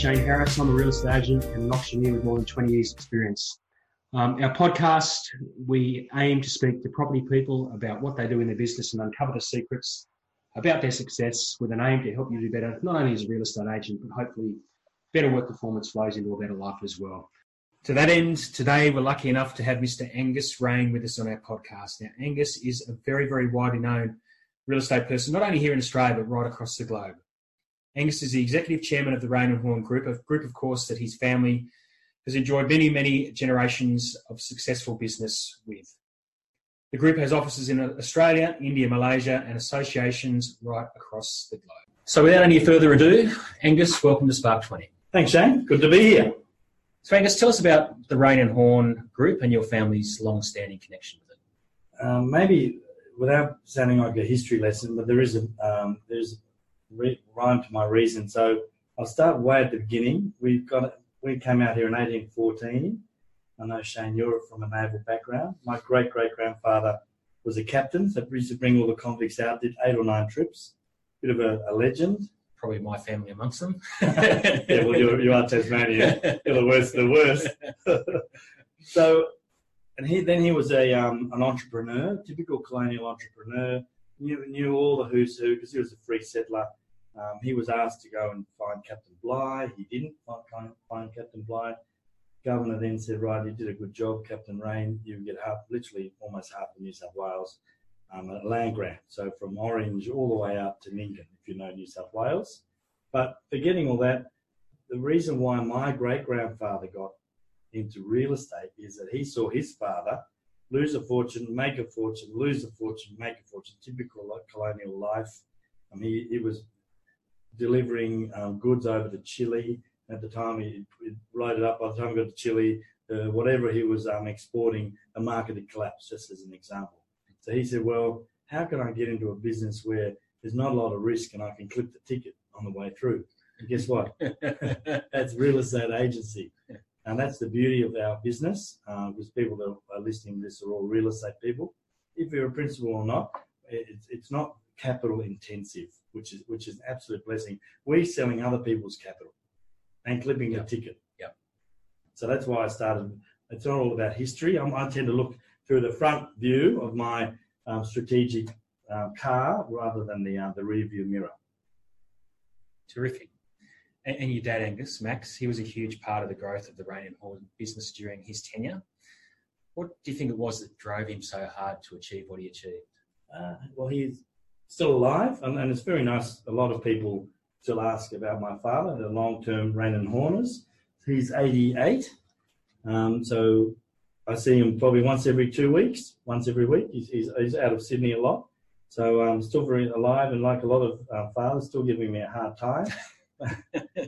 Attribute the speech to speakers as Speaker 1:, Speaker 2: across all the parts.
Speaker 1: Shane Harris. I'm a real estate agent and an auctioneer with more than 20 years experience. Um, our podcast, we aim to speak to property people about what they do in their business and uncover the secrets about their success with an aim to help you do better, not only as a real estate agent, but hopefully better work performance flows into a better life as well. To that end, today we're lucky enough to have Mr. Angus Raine with us on our podcast. Now, Angus is a very, very widely known real estate person, not only here in Australia, but right across the globe. Angus is the executive chairman of the Raine and Horne Group, a group, of course, that his family has enjoyed many, many generations of successful business with. The group has offices in Australia, India, Malaysia, and associations right across the globe. So, without any further ado, Angus, welcome to Spark 20.
Speaker 2: Thanks, Shane. Good to be here.
Speaker 1: So, Angus, tell us about the Raine and Horne group and your family's long-standing connection with it.
Speaker 2: Um, maybe without sounding like a history lesson, but there is a um, there's a rhyme to my reason. So I'll start way at the beginning. We've got we came out here in 1814. I know Shane, you're from a naval background. My great great grandfather was a captain, so used to bring all the convicts out. Did eight or nine trips. Bit of a, a legend
Speaker 1: probably my family amongst them.
Speaker 2: yeah, well, you're, you are Tasmania. You're the worst of the worst. so, and he then he was a um, an entrepreneur, typical colonial entrepreneur. Knew knew all the who's who because he was a free settler. Um, he was asked to go and find Captain Bligh. He didn't find, find Captain Bligh. Governor then said, "Right, you did a good job, Captain Raine. You get half, literally almost half of New South Wales." um, a land grant. So from Orange all the way up to Nyngan, if you know New South Wales. But forgetting all that, the reason why my great grandfather got into real estate is that he saw his father lose a fortune, make a fortune, lose a fortune, make a fortune, typical colonial life. Um, he, he was delivering um, goods over to Chile. At the time, he, loaded up. By the time he got to Chile, uh, whatever he was um, exporting, the market had collapsed, just as an example. So he said, well, how can I get into a business where there's not a lot of risk and I can clip the ticket on the way through? And guess what? that's real estate agency. And that's the beauty of our business, uh, because people that are listening to this are all real estate people. If you're a principal or not, it's, it's not capital intensive, which is which is an absolute blessing. We're selling other people's capital and clipping yep. the ticket.
Speaker 1: Yep.
Speaker 2: So that's why I started. It's not all about history. I'm, I tend to look through the front view of my um, strategic uh, car rather than the uh, the rear view mirror.
Speaker 1: Terrific. And, and, your dad, Angus, Max, he was a huge part of the growth of the Raine and Horne business during his tenure. What do you think it was that drove him so hard to achieve what he achieved?
Speaker 2: Uh, well, he's still alive, and, and, it's very nice. A lot of people still ask about my father, the long-term Raine and Horners. He's 88, um, so I see him probably once every two weeks, once every week. He's, he's, he's out of Sydney a lot. So I'm um, still very alive and like a lot of uh, fathers, still giving me a hard time.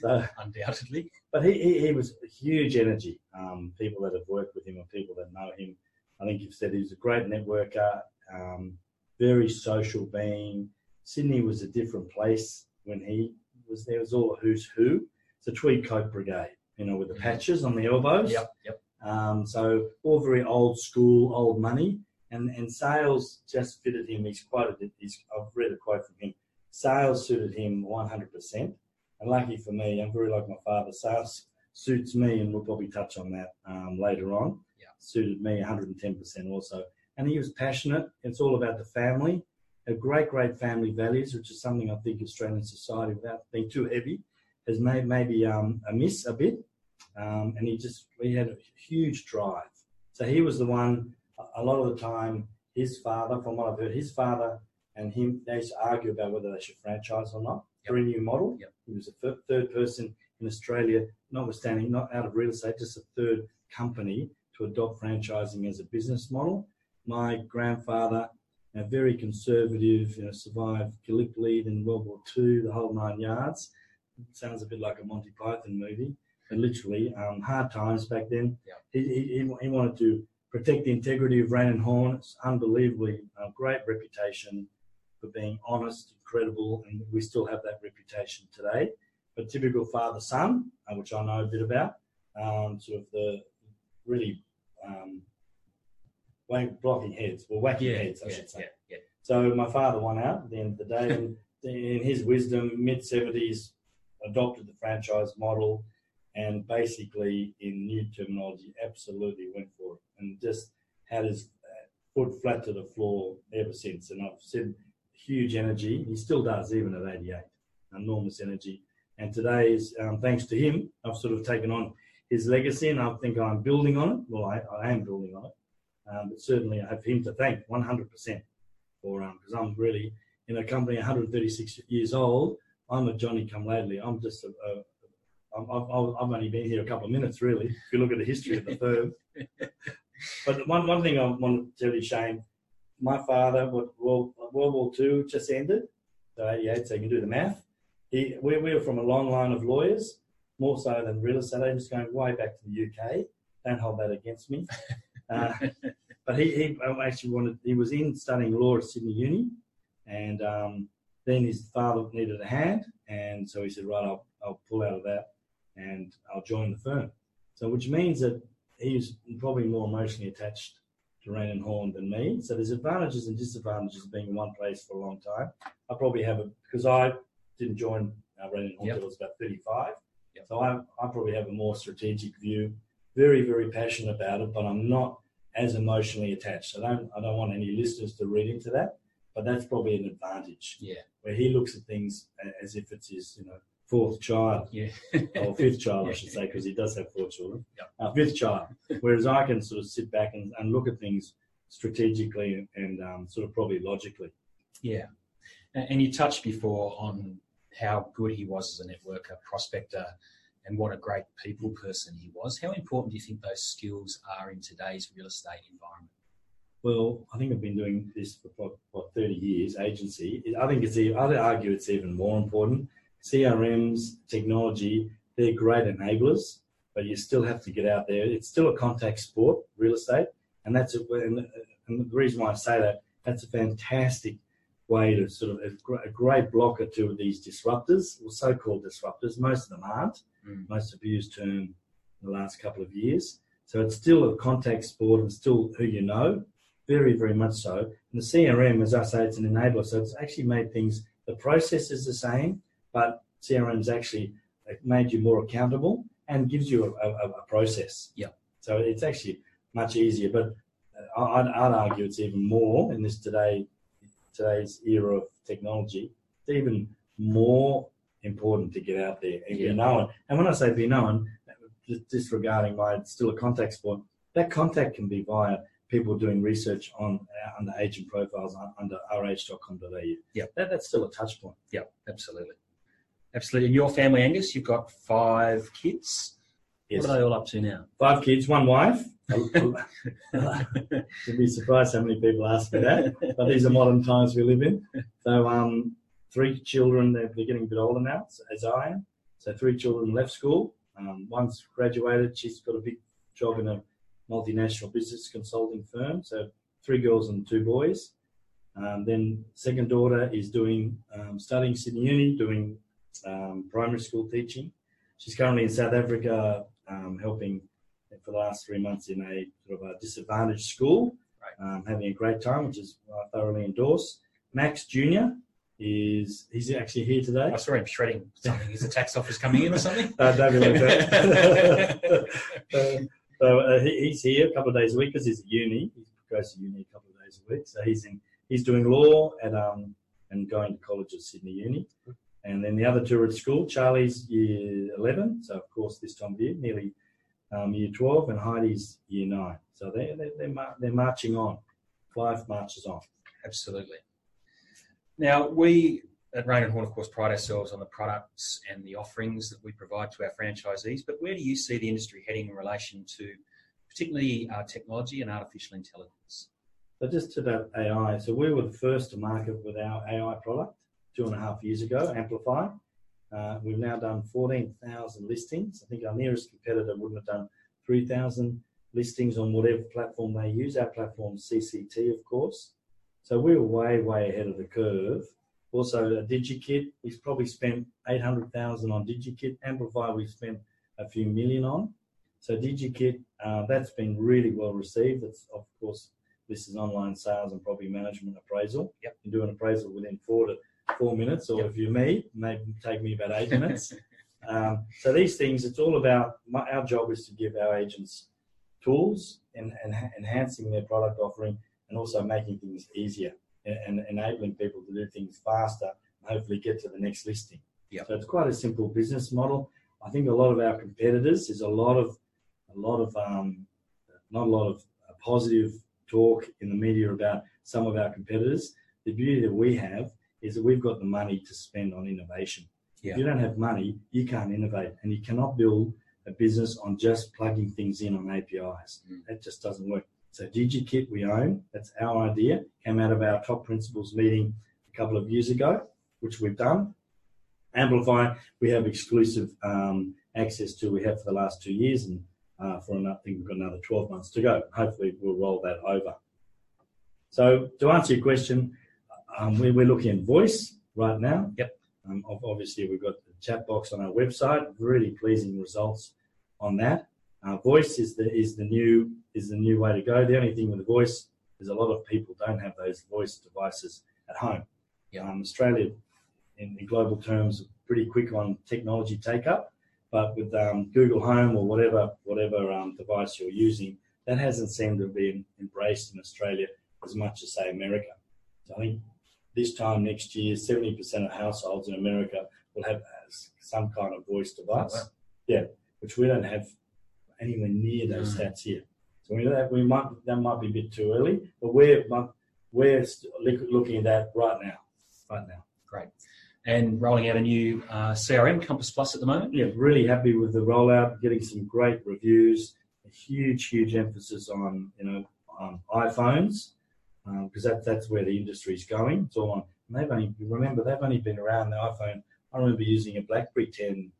Speaker 1: so, Undoubtedly.
Speaker 2: But he, he, he, was huge energy. Um, people that have worked with him or people that know him, I think you've said he was a great networker, um, very social being. Sydney was a different place when he was there. It was all who's who. It's a tweed coat brigade, you know, with the mm-hmm. patches on the elbows.
Speaker 1: Yep, yep.
Speaker 2: Um, so all very old school, old money, and and sales just fitted him. He's quoted it. He's, I've read a quote from him. Sales suited him 100%. And lucky for me, I'm very like my father. Sales suits me, and we'll probably touch on that um, later on.
Speaker 1: Yeah.
Speaker 2: Suited me 110% also. And he was passionate. It's all about the family. A great, great family values, which is something I think Australian society, without being too heavy, has made maybe um, a miss a bit. Um, and he just he had a huge drive. So he was the one. A lot of the time, his father, from what I've heard, his father and him they used to argue about whether they should franchise or not yep. for a new model.
Speaker 1: Yep.
Speaker 2: He was a third person in Australia, notwithstanding not out of real estate, just a third company to adopt franchising as a business model. My grandfather, a very conservative, you know, survived Gallipoli in World War II, the whole nine yards. Sounds a bit like a Monty Python movie but literally um, hard times back then.
Speaker 1: Yeah.
Speaker 2: He, he, he wanted to protect the integrity of Raine and Horne. It's unbelievably uh, great reputation for being honest, credible, and we still have that reputation today. But typical father son, uh, which I know a bit about, um, sort of the really um, blocking heads, or whacking
Speaker 1: yeah,
Speaker 2: heads, I
Speaker 1: yeah,
Speaker 2: should say.
Speaker 1: Yeah.
Speaker 2: So my father won out at the end of the day, and in his wisdom, mid 70s, adopted the franchise model, and basically, in new terminology, absolutely went for it and just had his foot flat to the floor ever since. And I've said huge energy. He still does, even at 88, enormous energy. And today is um, thanks to him. I've sort of taken on his legacy, and I think I'm building on it. Well, I, I am building on it, um, but certainly I have him to thank 100% for because um, I'm really in a company 136 years old. I'm a Johnny come lately. I'm just a, a I've, I've only been here a couple of minutes, really. If you look at the history of the firm. but one, one thing I want to tell you, Shane, my father, World, World War II just ended, so 88, so you can do the math. He, we, we were from a long line of lawyers, more so than real estate agents, going way back to the UK. Don't hold that against me. Uh, but he, he actually wanted, he was in studying law at Sydney Uni, and um, then his father needed a hand, and so he said, right, I'll, I'll pull out of that and I'll join the firm. So, which means that he's probably more emotionally attached to Raine and Horne than me. So, there's advantages and disadvantages of being in one place for a long time. I probably have a because I didn't join uh, Raine and Horne yep. until I was about 35. Yep. So, I, I probably have a more strategic view. Very, very passionate about it, but I'm not as emotionally attached. I don't I don't want any listeners to read into that, but that's probably an advantage.
Speaker 3: Yeah,
Speaker 2: where he looks at things as if it's his you know fourth child,
Speaker 3: yeah,
Speaker 2: or fifth child. I should say, because he does have four children.
Speaker 3: Yeah.
Speaker 2: Uh, fifth child. Whereas I can sort of sit back and, and look at things strategically and um, sort of probably logically.
Speaker 3: Yeah, and you touched before on how good he was as a networker, prospector, and what a great people person he was. How important do you think those skills are in today's real estate environment?
Speaker 2: Well, I think I've been doing this for what, 30 years, agency. I think it's, I'd argue it's even more important CRMs, technology, they're great enablers, but you still have to get out there. It's still a contact sport, real estate, and that's a, and, the reason why I say that that's a fantastic way to sort of a great blocker to these disruptors, or so-called disruptors. Most of them aren't. Mm. Most abused term in the last couple of years. So it's still a contact sport and still who you know, very, very much so. And the CRM, as I say, it's an enabler. So it's actually made things, the process is the same, but CRM's actually made you more accountable and gives you a, a, a process.
Speaker 3: Yeah.
Speaker 2: So it's actually much easier, but uh, I'd, I'd, argue it's even more in this today today's era of technology. It's even more important to get out there and yeah. be known. And when I say be known, disregarding my still a contact sport, that contact can be via people doing research on uh, under agent profiles under rh.com.au.
Speaker 3: Yeah,
Speaker 2: that, that's still a touch point.
Speaker 3: Yeah, absolutely. Absolutely. And your family, Angus, you've got five kids. Yes. What are they all up to now?
Speaker 2: Five kids, one wife. You'd be surprised how many people ask me that. But these are modern times we live in. So, um, three children, they're, they're getting a bit older now, as I am. So, three children left school. Um, one's graduated. She's got a big job in a multinational business consulting firm. So, three girls and two boys. Um, then, second daughter is doing um, studying Sydney Uni, doing um, primary school teaching. She's currently in South Africa um, helping for the last three months in a sort of a disadvantaged school, right. um, having a great time, which is I thoroughly endorse. Max Jr. is he's actually here today.
Speaker 3: I saw him shredding something. Is the tax office coming in or something?
Speaker 2: uh, don't be like that. uh, so uh, he, he's here a couple of days a week because he's at uni. He goes to uni a couple of days a week. So he's in he's doing law at um and going to college at Sydney Uni. And then the other two are at school. Charlie's year 11, so of course this time of year, nearly um, year 12, and Heidi's year 9. So they're, they're, they're, mar- they're marching on. Life marches on.
Speaker 3: Absolutely. Now, we at Raine and Horne, of course, pride ourselves on the products and the offerings that we provide to our franchisees. But where do you see the industry heading in relation to particularly uh, technology and artificial intelligence?
Speaker 2: So just to that AI, so we were the first to market with our AI product two and a half years ago, Amplify. Uh, we've now done 14,000 listings. I think our nearest competitor wouldn't have done 3,000 listings on whatever platform they use. Our platform, CCT, of course. So we were way, way ahead of the curve. Also, a DigiKit, we've probably spent 800,000 on DigiKit. Amplify, we've spent a few million on. So DigiKit, uh, that's been really well received. It's, of course, this is online sales and property management appraisal.
Speaker 3: Yep.
Speaker 2: You can do an appraisal within four to four minutes, or yep. if you're me, maybe take me about eight minutes. Um, so these things, it's all about my, our job is to give our agents tools and, and enhancing their product offering and also making things easier and, and enabling people to do things faster and hopefully get to the next listing.
Speaker 3: Yep.
Speaker 2: So it's quite a simple business model. I think a lot of our competitors is a lot of a lot of um, not a lot of positive talk in the media about some of our competitors. The beauty that we have is that we've got the money to spend on innovation.
Speaker 3: Yeah.
Speaker 2: If you don't have money, you can't innovate, and you cannot build a business on just plugging things in on APIs.
Speaker 3: Mm.
Speaker 2: That just doesn't work. So DigiKit we own. That's our idea. Came out of our top principals meeting a couple of years ago, which we've done. Amplify we have exclusive um, access to. We have for the last two years, and uh, for another, I think we've got another 12 months to go. Hopefully, we'll roll that over. So, to answer your question, um, we, are looking at voice right now.
Speaker 3: Yep.
Speaker 2: Um, obviously, we've got the chat box on our website. Really pleasing results on that. Uh, voice is the is the new is the new way to go. The only thing with the voice is a lot of people don't have those voice devices at home.
Speaker 3: Yeah.
Speaker 2: Um, Australia, in, in global terms, pretty quick on technology take up. But with um, Google Home or whatever whatever um, device you're using, that hasn't seemed to have been embraced in Australia as much as say America. So I think this time next year, 70% of households in America will have some kind of voice device.
Speaker 3: Oh, wow.
Speaker 2: Yeah, which we don't have anywhere near those
Speaker 3: No.
Speaker 2: stats here. So we, we might that might be a bit too early, but we're we're looking at that right now, right now. Great.
Speaker 3: And rolling out a new uh, CRM, Compass Plus, at the moment.
Speaker 2: yeah, really happy with the rollout, getting some great reviews, a huge, huge emphasis on, you know, um, iPhones, because that, that's where the industry is going. It's all on, and they've only, remember, they've only been around the iPhone. I remember using a BlackBerry 10,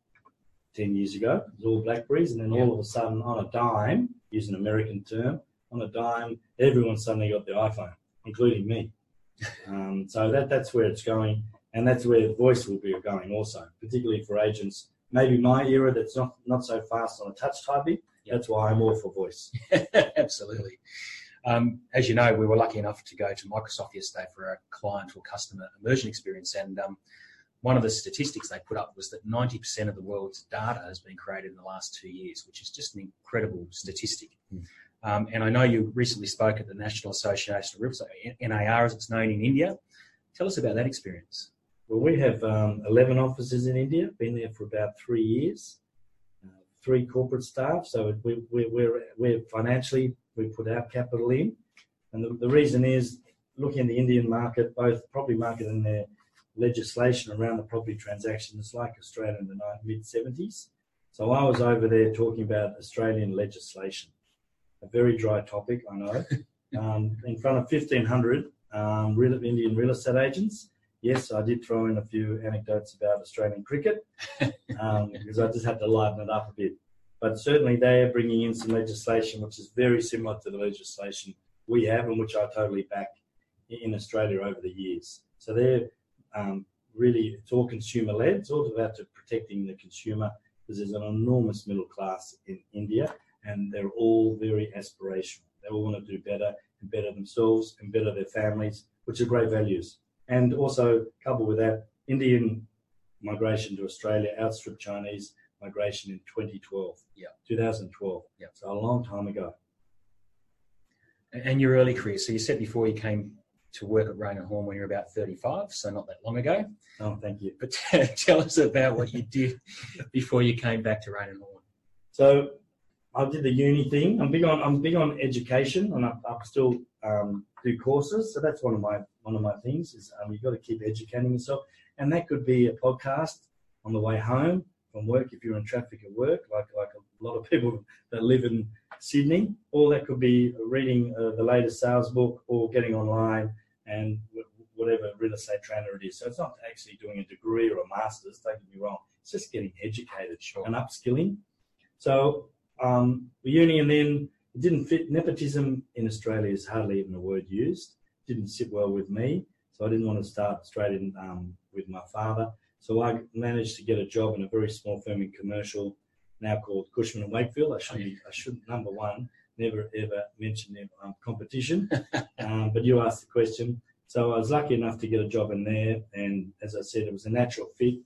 Speaker 2: 10 years ago. It was all Blackberries, and then
Speaker 3: Yeah.
Speaker 2: all of a sudden, on a dime, use an American term, on a dime, everyone suddenly got the iPhone, including me. Um, so that that's where it's going, and that's where voice will be going also, particularly for agents. Maybe my era that's not not so fast on a touch typing.
Speaker 3: Yeah.
Speaker 2: That's why I'm all for voice.
Speaker 3: Absolutely. Um, as you know, we were lucky enough to go to Microsoft yesterday for a client or customer immersion experience, and um, one of the statistics they put up was that 90% of the world's data has been created in the last two years, which is just an incredible statistic.
Speaker 2: Mm.
Speaker 3: Um, and I know you recently spoke at the National Association of Realtors, NAR as it's known in India. Tell us about that experience.
Speaker 2: Well, we have um, 11 offices in India. Been there for about three years. Uh, three corporate staff. So we, we, we're we're financially we put our capital in, and the, the reason is looking at the Indian market, both property market and their legislation around the property transaction is like Australia in the mid 70s. So I was over there talking about Australian legislation, a very dry topic, I know, um, in front of 1,500 um, real, Indian real estate agents. Yes, I did throw in a few anecdotes about Australian cricket um, because I just had to lighten it up a bit. But certainly they are bringing in some legislation which is very similar to the legislation we have and which I totally back in Australia over the years. So they're um, really, it's all consumer led. It's all about to protecting the consumer because there's an enormous middle class in India and they're all very aspirational. They all want to do better and better themselves and better their families, which are great values. And also, coupled with that, Indian migration to Australia outstripped Chinese migration in 2012.
Speaker 3: Yeah.
Speaker 2: 2012.
Speaker 3: Yeah.
Speaker 2: So a long time ago.
Speaker 3: And your early career. So you said before you came to work at Raine and Horne when you were about 35, so not that long ago.
Speaker 2: Oh, thank you.
Speaker 3: But tell us about what you did before you came back to Raine and Horne.
Speaker 2: So I did the uni thing. I'm big on I'm big on education, and I, I still um, do courses. So that's one of my one of my things is um, you've got to keep educating yourself, and that could be a podcast on the way home from work if you're in traffic at work, like like a lot of people that live in Sydney, or that could be reading uh, the latest sales book or getting online and wh- whatever real estate trainer it is. So it's not actually doing a degree or a master's. Don't get me wrong. It's just getting educated
Speaker 3: Sure.
Speaker 2: and upskilling. So um, the uni, and then it didn't fit. Nepotism in Australia is hardly even a word used. Didn't sit well with me, so I didn't want to start straight in um, with my father. So I managed to get a job in a very small firm in commercial, now called Cushman and Wakefield. I should I should number one, never ever mention their um, competition, um, but you asked the question. So I was lucky enough to get a job in there, and as I said, it was a natural fit.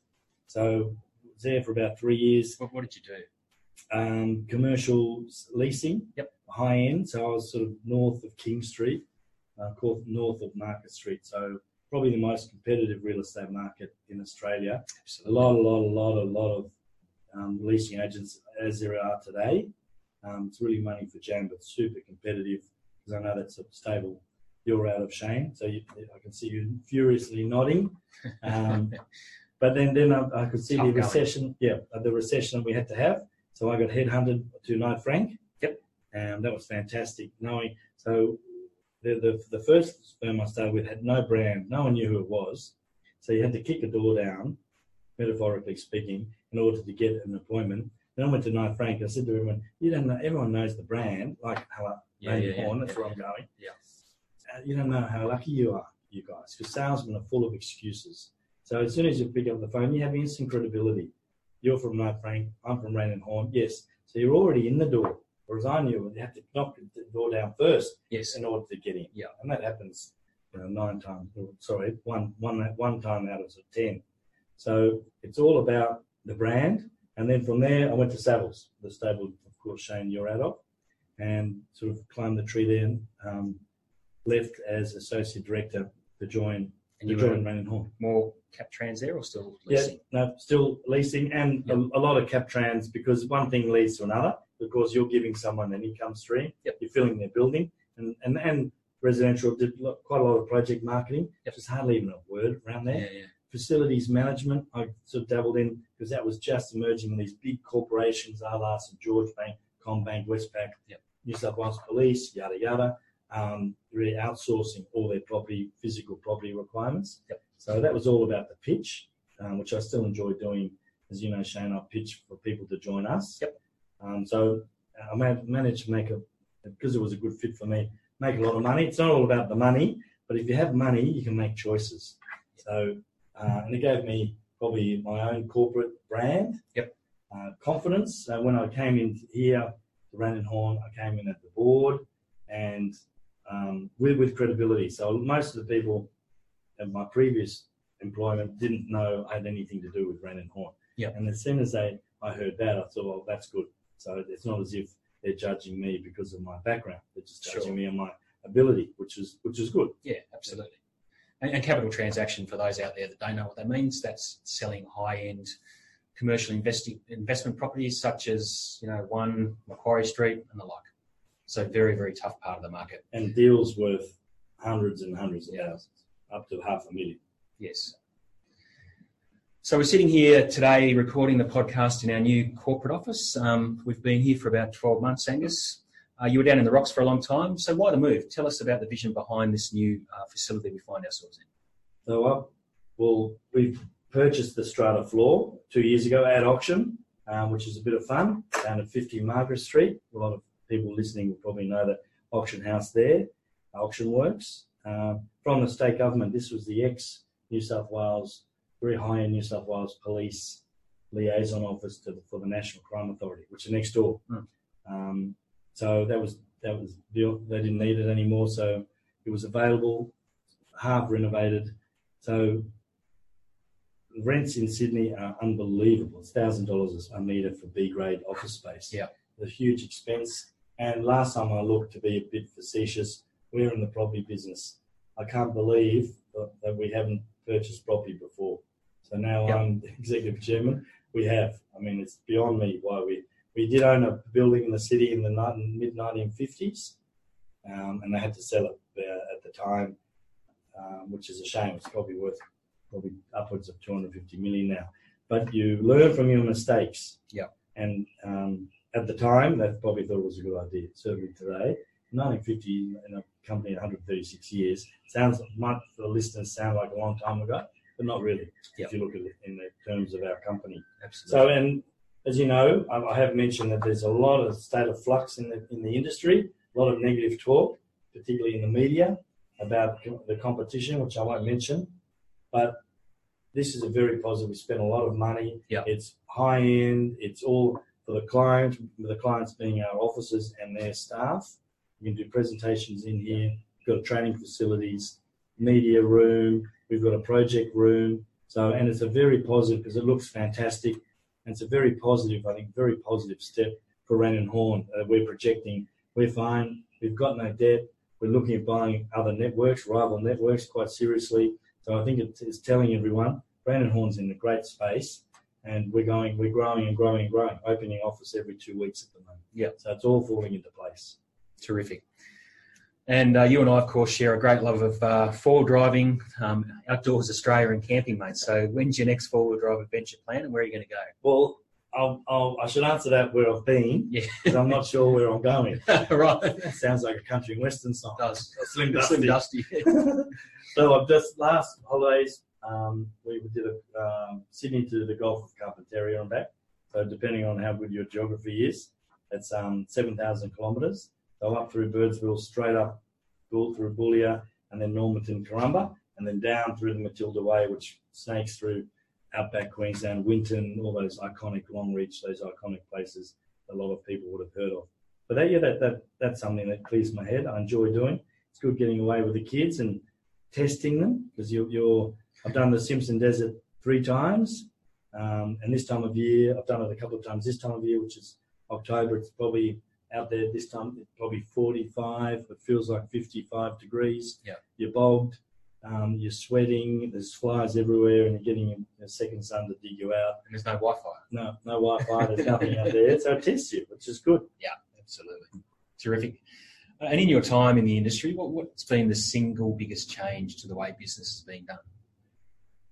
Speaker 2: So I was there for about three years.
Speaker 3: What, what did you do?
Speaker 2: Um, commercial leasing.
Speaker 3: Yep.
Speaker 2: High end. So I was sort of north of King Street, uh, north of Market Street. So probably the most competitive real estate market in Australia. A lot, a lot, a lot, a lot of um, leasing agents as there are today. Um, it's really money for jam, but super competitive because I know that's a stable. You're out of shame, so you, I can see you furiously nodding. Um, but then, then I, I could see
Speaker 3: Tough
Speaker 2: the
Speaker 3: going.
Speaker 2: recession. Yeah, the recession we had to have. So I got headhunted to Knight Frank.
Speaker 3: Yep.
Speaker 2: And that was fantastic. Knowing so, the, the the first firm I started with had no brand. No one knew who it was. So you had to kick a door down, metaphorically speaking, in order to get an appointment. Then I went to Knight Frank. I said to everyone, "You don't know. Everyone knows the brand, like how
Speaker 3: Yeah, yeah, yeah.
Speaker 2: Horn. That's where I'm going.
Speaker 3: Yeah.
Speaker 2: Uh, you don't know how lucky you are, you guys, because salesmen are full of excuses. So as soon as you pick up the phone, you have instant credibility. You're from Knight Frank. I'm from Raine and Horne. Yes. So you're already in the door. Whereas I knew you have to knock the door down first
Speaker 3: Yes.
Speaker 2: in order to get in.
Speaker 3: Yeah.
Speaker 2: And that happens, you know, nine times. or, Sorry, one one one time out of ten. So it's all about the brand. And then from there, I went to Savills, the stable, of course, Shane, you're out of, and sort of climbed the tree there. And, um, left as associate director to join
Speaker 3: And you
Speaker 2: join
Speaker 3: were
Speaker 2: Raine and Horne.
Speaker 3: more cap trans there or still leasing?
Speaker 2: Yeah, no, still leasing and
Speaker 3: Yep.
Speaker 2: a, a lot of cap trans because one thing leads to another. Because you're giving someone an income stream,
Speaker 3: Yep.
Speaker 2: you're filling their building, and and and residential did quite a lot of project marketing.
Speaker 3: Yep.
Speaker 2: There's hardly even a word around there.
Speaker 3: Yeah, yeah.
Speaker 2: Facilities management, I sort of dabbled in because that was just emerging in these big corporations, a la St George Bank, CommBank, Westpac,
Speaker 3: Yep.
Speaker 2: New South Wales Police, yada yada. Um, really outsourcing all their property, physical property requirements.
Speaker 3: Yep.
Speaker 2: So that was all about the pitch, um, which I still enjoy doing. As you know, Shane, I pitch for people to join us.
Speaker 3: Yep.
Speaker 2: Um, so I managed to make a, because it was a good fit for me, make a lot of money. It's not all about the money, but if you have money, you can make choices. So, uh, and it gave me probably my own corporate brand.
Speaker 3: Yep.
Speaker 2: Uh, confidence. So when I came in here to Raine and Horne, I came in at the board and um, with, with credibility. So most of the people at my previous employment didn't know I had anything to do with Raine and Horne.
Speaker 3: Yep.
Speaker 2: And as soon as they, I heard that, I thought, well, that's good. So it's not as if they're judging me because of my background. They're just judging
Speaker 3: Sure.
Speaker 2: me on my ability, which is which is good.
Speaker 3: Yeah, absolutely. And, and capital transaction, for those out there that don't know what that means, that's selling high-end commercial investing investment properties such as you know One Macquarie Street and the like. So very very tough part of the market.
Speaker 2: And deals worth hundreds and hundreds of
Speaker 3: Yeah.
Speaker 2: thousands, up to half a million.
Speaker 3: Yes. So we're sitting here today recording the podcast in our new corporate office. Um, we've been here for about 12 months, Angus. Uh, you were down in the rocks for a long time. So why the move? Tell us about the vision behind this new uh, facility we find ourselves in.
Speaker 2: So, uh, well, we've purchased the strata floor two years ago at auction, um, which is a bit of fun, down at 50 Margaret Street. A lot of people listening will probably know the auction house there, Auction Works. Um, from the state government, this was the ex New South Wales, very high New South Wales Police liaison office to the, for the National Crime Authority, which is next door.
Speaker 3: Hmm.
Speaker 2: Um, so that was that was built. They didn't need it anymore, so it was available, half renovated. So rents in Sydney are unbelievable. It's thousand dollars a metre for B grade office space.
Speaker 3: Yeah.
Speaker 2: a huge expense. And last time I looked, to be a bit facetious, we're in the property business. I can't believe that we haven't purchased property before. So now
Speaker 3: Yeah.
Speaker 2: I'm executive chairman. We have. I mean, it's beyond me why we we did own a building in the city in the mid 1950s, um, and they had to sell it uh, at the time, um, which is a shame. It's probably worth probably upwards of 250 million now. But you learn from your mistakes.
Speaker 3: Yeah.
Speaker 2: And um, at the time, they probably thought it was a good idea. Certainly today, 1950 in a company 136 years sounds might for the listeners sound like a long time ago, but not really.
Speaker 3: Yeah.
Speaker 2: If you look at it in the terms of our company.
Speaker 3: Absolutely.
Speaker 2: So, and as you know, I, I have mentioned that there's a lot of state of flux in the in the industry, a lot of negative talk, particularly in the media, about the competition, which I won't mention. But this is a very positive. We spend a lot of money.
Speaker 3: Yeah.
Speaker 2: It's high end. It's all for the client. The clients being our officers and their staff. We can do presentations in here. We've got training facilities, media room. We've got a project room. So, and it's a very positive because it looks fantastic. And it's a very positive, I think, very positive step for Raine and Horne. Uh, we're projecting, we're fine, we've got no debt, we're looking at buying other networks, rival networks, quite seriously. So I think it's telling everyone Raine Horne's in a great space, and we're going, we're growing and growing and growing, opening office every two weeks at the moment.
Speaker 3: Yeah.
Speaker 2: So it's all falling into place.
Speaker 3: Terrific. And uh, you and I, of course, share a great love of uh, four-wheel driving, um, outdoors Australia, and camping, mate. So, when's your next four-wheel drive adventure plan, and where are you going to go?
Speaker 2: Well, I'll, I'll, i should answer that where I've been,
Speaker 3: Yeah.
Speaker 2: because I'm not sure where I'm going.
Speaker 3: right.
Speaker 2: Sounds like a country and western song.
Speaker 3: Does
Speaker 2: Slim
Speaker 3: Slim
Speaker 2: Dusty.
Speaker 3: Dusty.
Speaker 2: so I've just last holidays um, we did a um, Sydney to the Gulf of Carpentaria and back. So depending on how good your geography is, it's um, seven thousand kilometres. So up through Birdsville, straight up through Boulia, and then Normanton, Karumba, and then down through the Matilda Way, which snakes through outback Queensland, Winton, all those iconic Longreach, those iconic places a lot of people would have heard of. But that, yeah, that, that that's something that clears my head. I enjoy doing. It's good getting away with the kids and testing them because you're, you're I've done the Simpson Desert three times, um, and this time of year I've done it a couple of times. This time of year, which is October, it's probably out there this time. Probably 45. It feels like 55 degrees.
Speaker 3: Yeah.
Speaker 2: You're bogged. Um, you're sweating. There's flies everywhere, and you're getting a second sun to dig you out.
Speaker 3: And there's no Wi-Fi.
Speaker 2: No, no Wi-Fi. There's nothing out there, so it tests you, which is good.
Speaker 3: Yeah, absolutely. Terrific. Uh, And in your time in the industry, what, what's been the single biggest change to the way business is being done?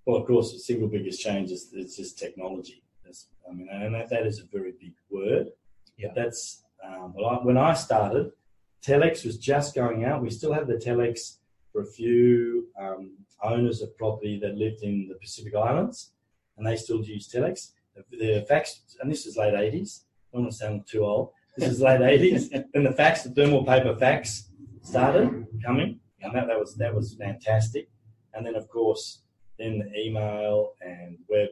Speaker 2: Well, of course, the single biggest change is it's just technology. That's, I mean, and that, that is a very big word.
Speaker 3: Yeah.
Speaker 2: But that's um, well, I, when I started, telex was just going out. We still had the telex for a few um, owners of property that lived in the Pacific Islands, and they still use telex. The, fax, and this is late eighties. I don't want to sound too old. This is late eighties. and the fax, the thermal paper fax, started coming, and that, that was that was fantastic. And then, of course, then the email and web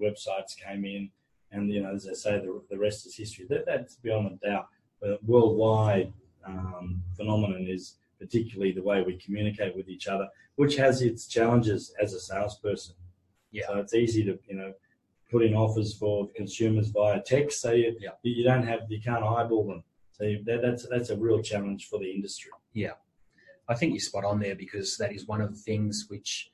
Speaker 2: websites came in, and you know, as I say, the, the rest is history. That, that's beyond a doubt. A worldwide um, phenomenon is particularly the way we communicate with each other, which has its challenges as a salesperson.
Speaker 3: Yeah.
Speaker 2: So it's easy to you know put in offers for consumers via text, so you,
Speaker 3: Yeah.
Speaker 2: you, you don't have you can't eyeball them. So you, that, that's that's a real challenge for the industry.
Speaker 3: Yeah, I think you're spot on there because that is one of the things which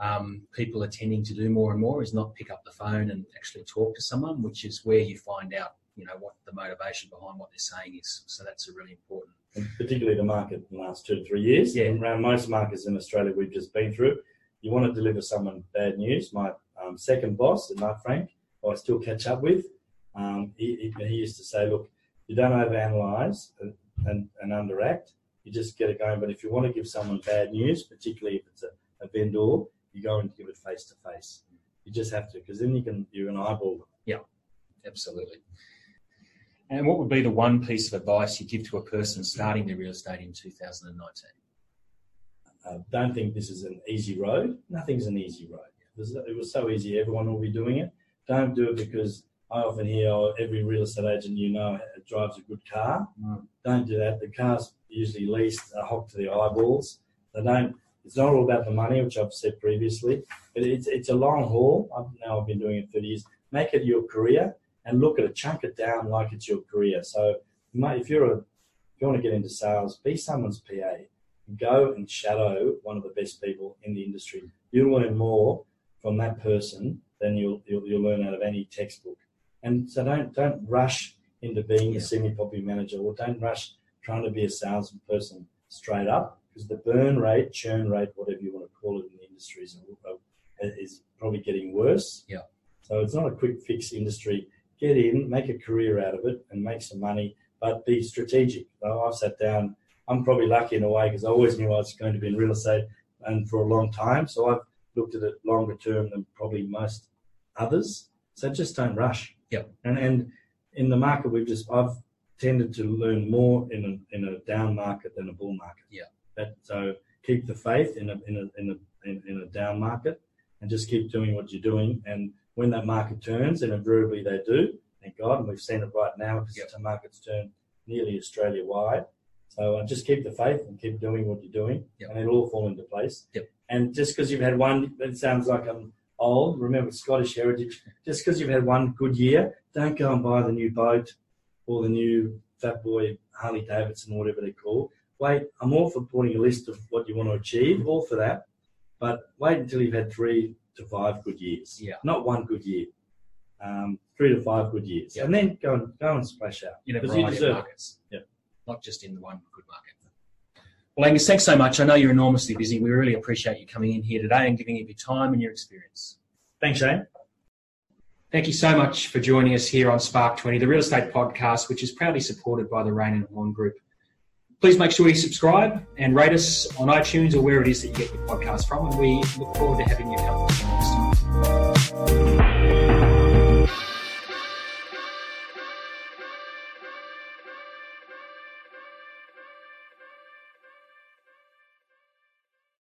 Speaker 3: um, people are tending to do more and more is not pick up the phone and actually talk to someone, which is where you find out, you know, what the motivation behind what they're saying is. So that's a really important.
Speaker 2: and particularly the market in the last two to three years.
Speaker 3: Yeah.
Speaker 2: Around most markets in Australia we've just been through, you want to deliver someone bad news. My um, second boss, Mark Frank, who I still catch up with, um, he, he, he used to say, look, you don't overanalyze and, and, and underact. You just get it going. But if you want to give someone bad news, particularly if it's a, a vendor, you go and give it face to face. You just have to, because then you can you can eyeball them.
Speaker 3: Yeah, absolutely. And what would be the one piece of advice you give to a person starting their real estate in 2019?
Speaker 2: Uh, don't think this is an easy road. Nothing's an easy road. It was, so easy. Everyone will be doing it. Don't do it because I often hear oh, every real estate agent you know drives a good car.
Speaker 3: Mm.
Speaker 2: Don't do that. The cars usually leased a hog to the eyeballs. They don't. It's not all about the money, which I've said previously, but it's it's a long haul. I've, now I've been doing it 30 years. Make it your career and look at it, chunk it down like it's your career. So, if you're a if you want to get into sales, be someone's PA. Go and shadow one of the best people in the industry. You'll learn more from that person than you'll you'll, you'll learn out of any textbook. And so don't don't rush into being
Speaker 3: Yeah.
Speaker 2: a semi-property manager or don't rush trying to be a salesperson straight up because the burn rate, churn rate, whatever you want to call it in the industry is, uh, is probably getting worse.
Speaker 3: Yeah.
Speaker 2: So it's not a quick fix industry. Get in, make a career out of it, and make some money, but be strategic. Now, I've sat down. I'm probably lucky in a way because I always knew I was going to be in real estate and for a long time. So I've looked at it longer term than probably most others. So just don't rush.
Speaker 3: Yep.
Speaker 2: And and in the market, we've just I've tended to learn more in a in a down market than a bull market.
Speaker 3: Yeah.
Speaker 2: That so keep the faith in a in a in a in, in a down market and just keep doing what you're doing. And when that market turns, and invariably they do, thank God, and we've seen it right now because
Speaker 3: Yep.
Speaker 2: the market's turned nearly Australia wide. So uh, just keep the faith and keep doing what you're doing,
Speaker 3: Yep.
Speaker 2: and it'll all fall into place.
Speaker 3: Yep.
Speaker 2: And just because you've had one, it sounds like I'm old. Remember Scottish heritage. Just because you've had one good year, don't go and buy the new boat or the new Fat Boy Harley Davidson or whatever they call. Wait, I'm all for putting a list of what you want to achieve, all for that. But wait until you've had three to five good years.
Speaker 3: Yeah.
Speaker 2: Not one good year. Um, three to five good years,
Speaker 3: Yeah.
Speaker 2: and then go and go and splash out
Speaker 3: in a
Speaker 2: because you
Speaker 3: variety of
Speaker 2: deserve it.
Speaker 3: markets.
Speaker 2: Yeah.
Speaker 3: Not just in the one good market. Well, Angus, thanks so much. I know you're enormously busy. We really appreciate you coming in here today and giving of your time and your experience.
Speaker 2: Thanks, Shane.
Speaker 1: Thank you so much for joining us here on Spark 20, the real estate podcast, which is proudly supported by the Raine and Horne Group. Please make sure you subscribe and rate us on iTunes or where it is that you get your podcast from. And we look forward to having you come next time.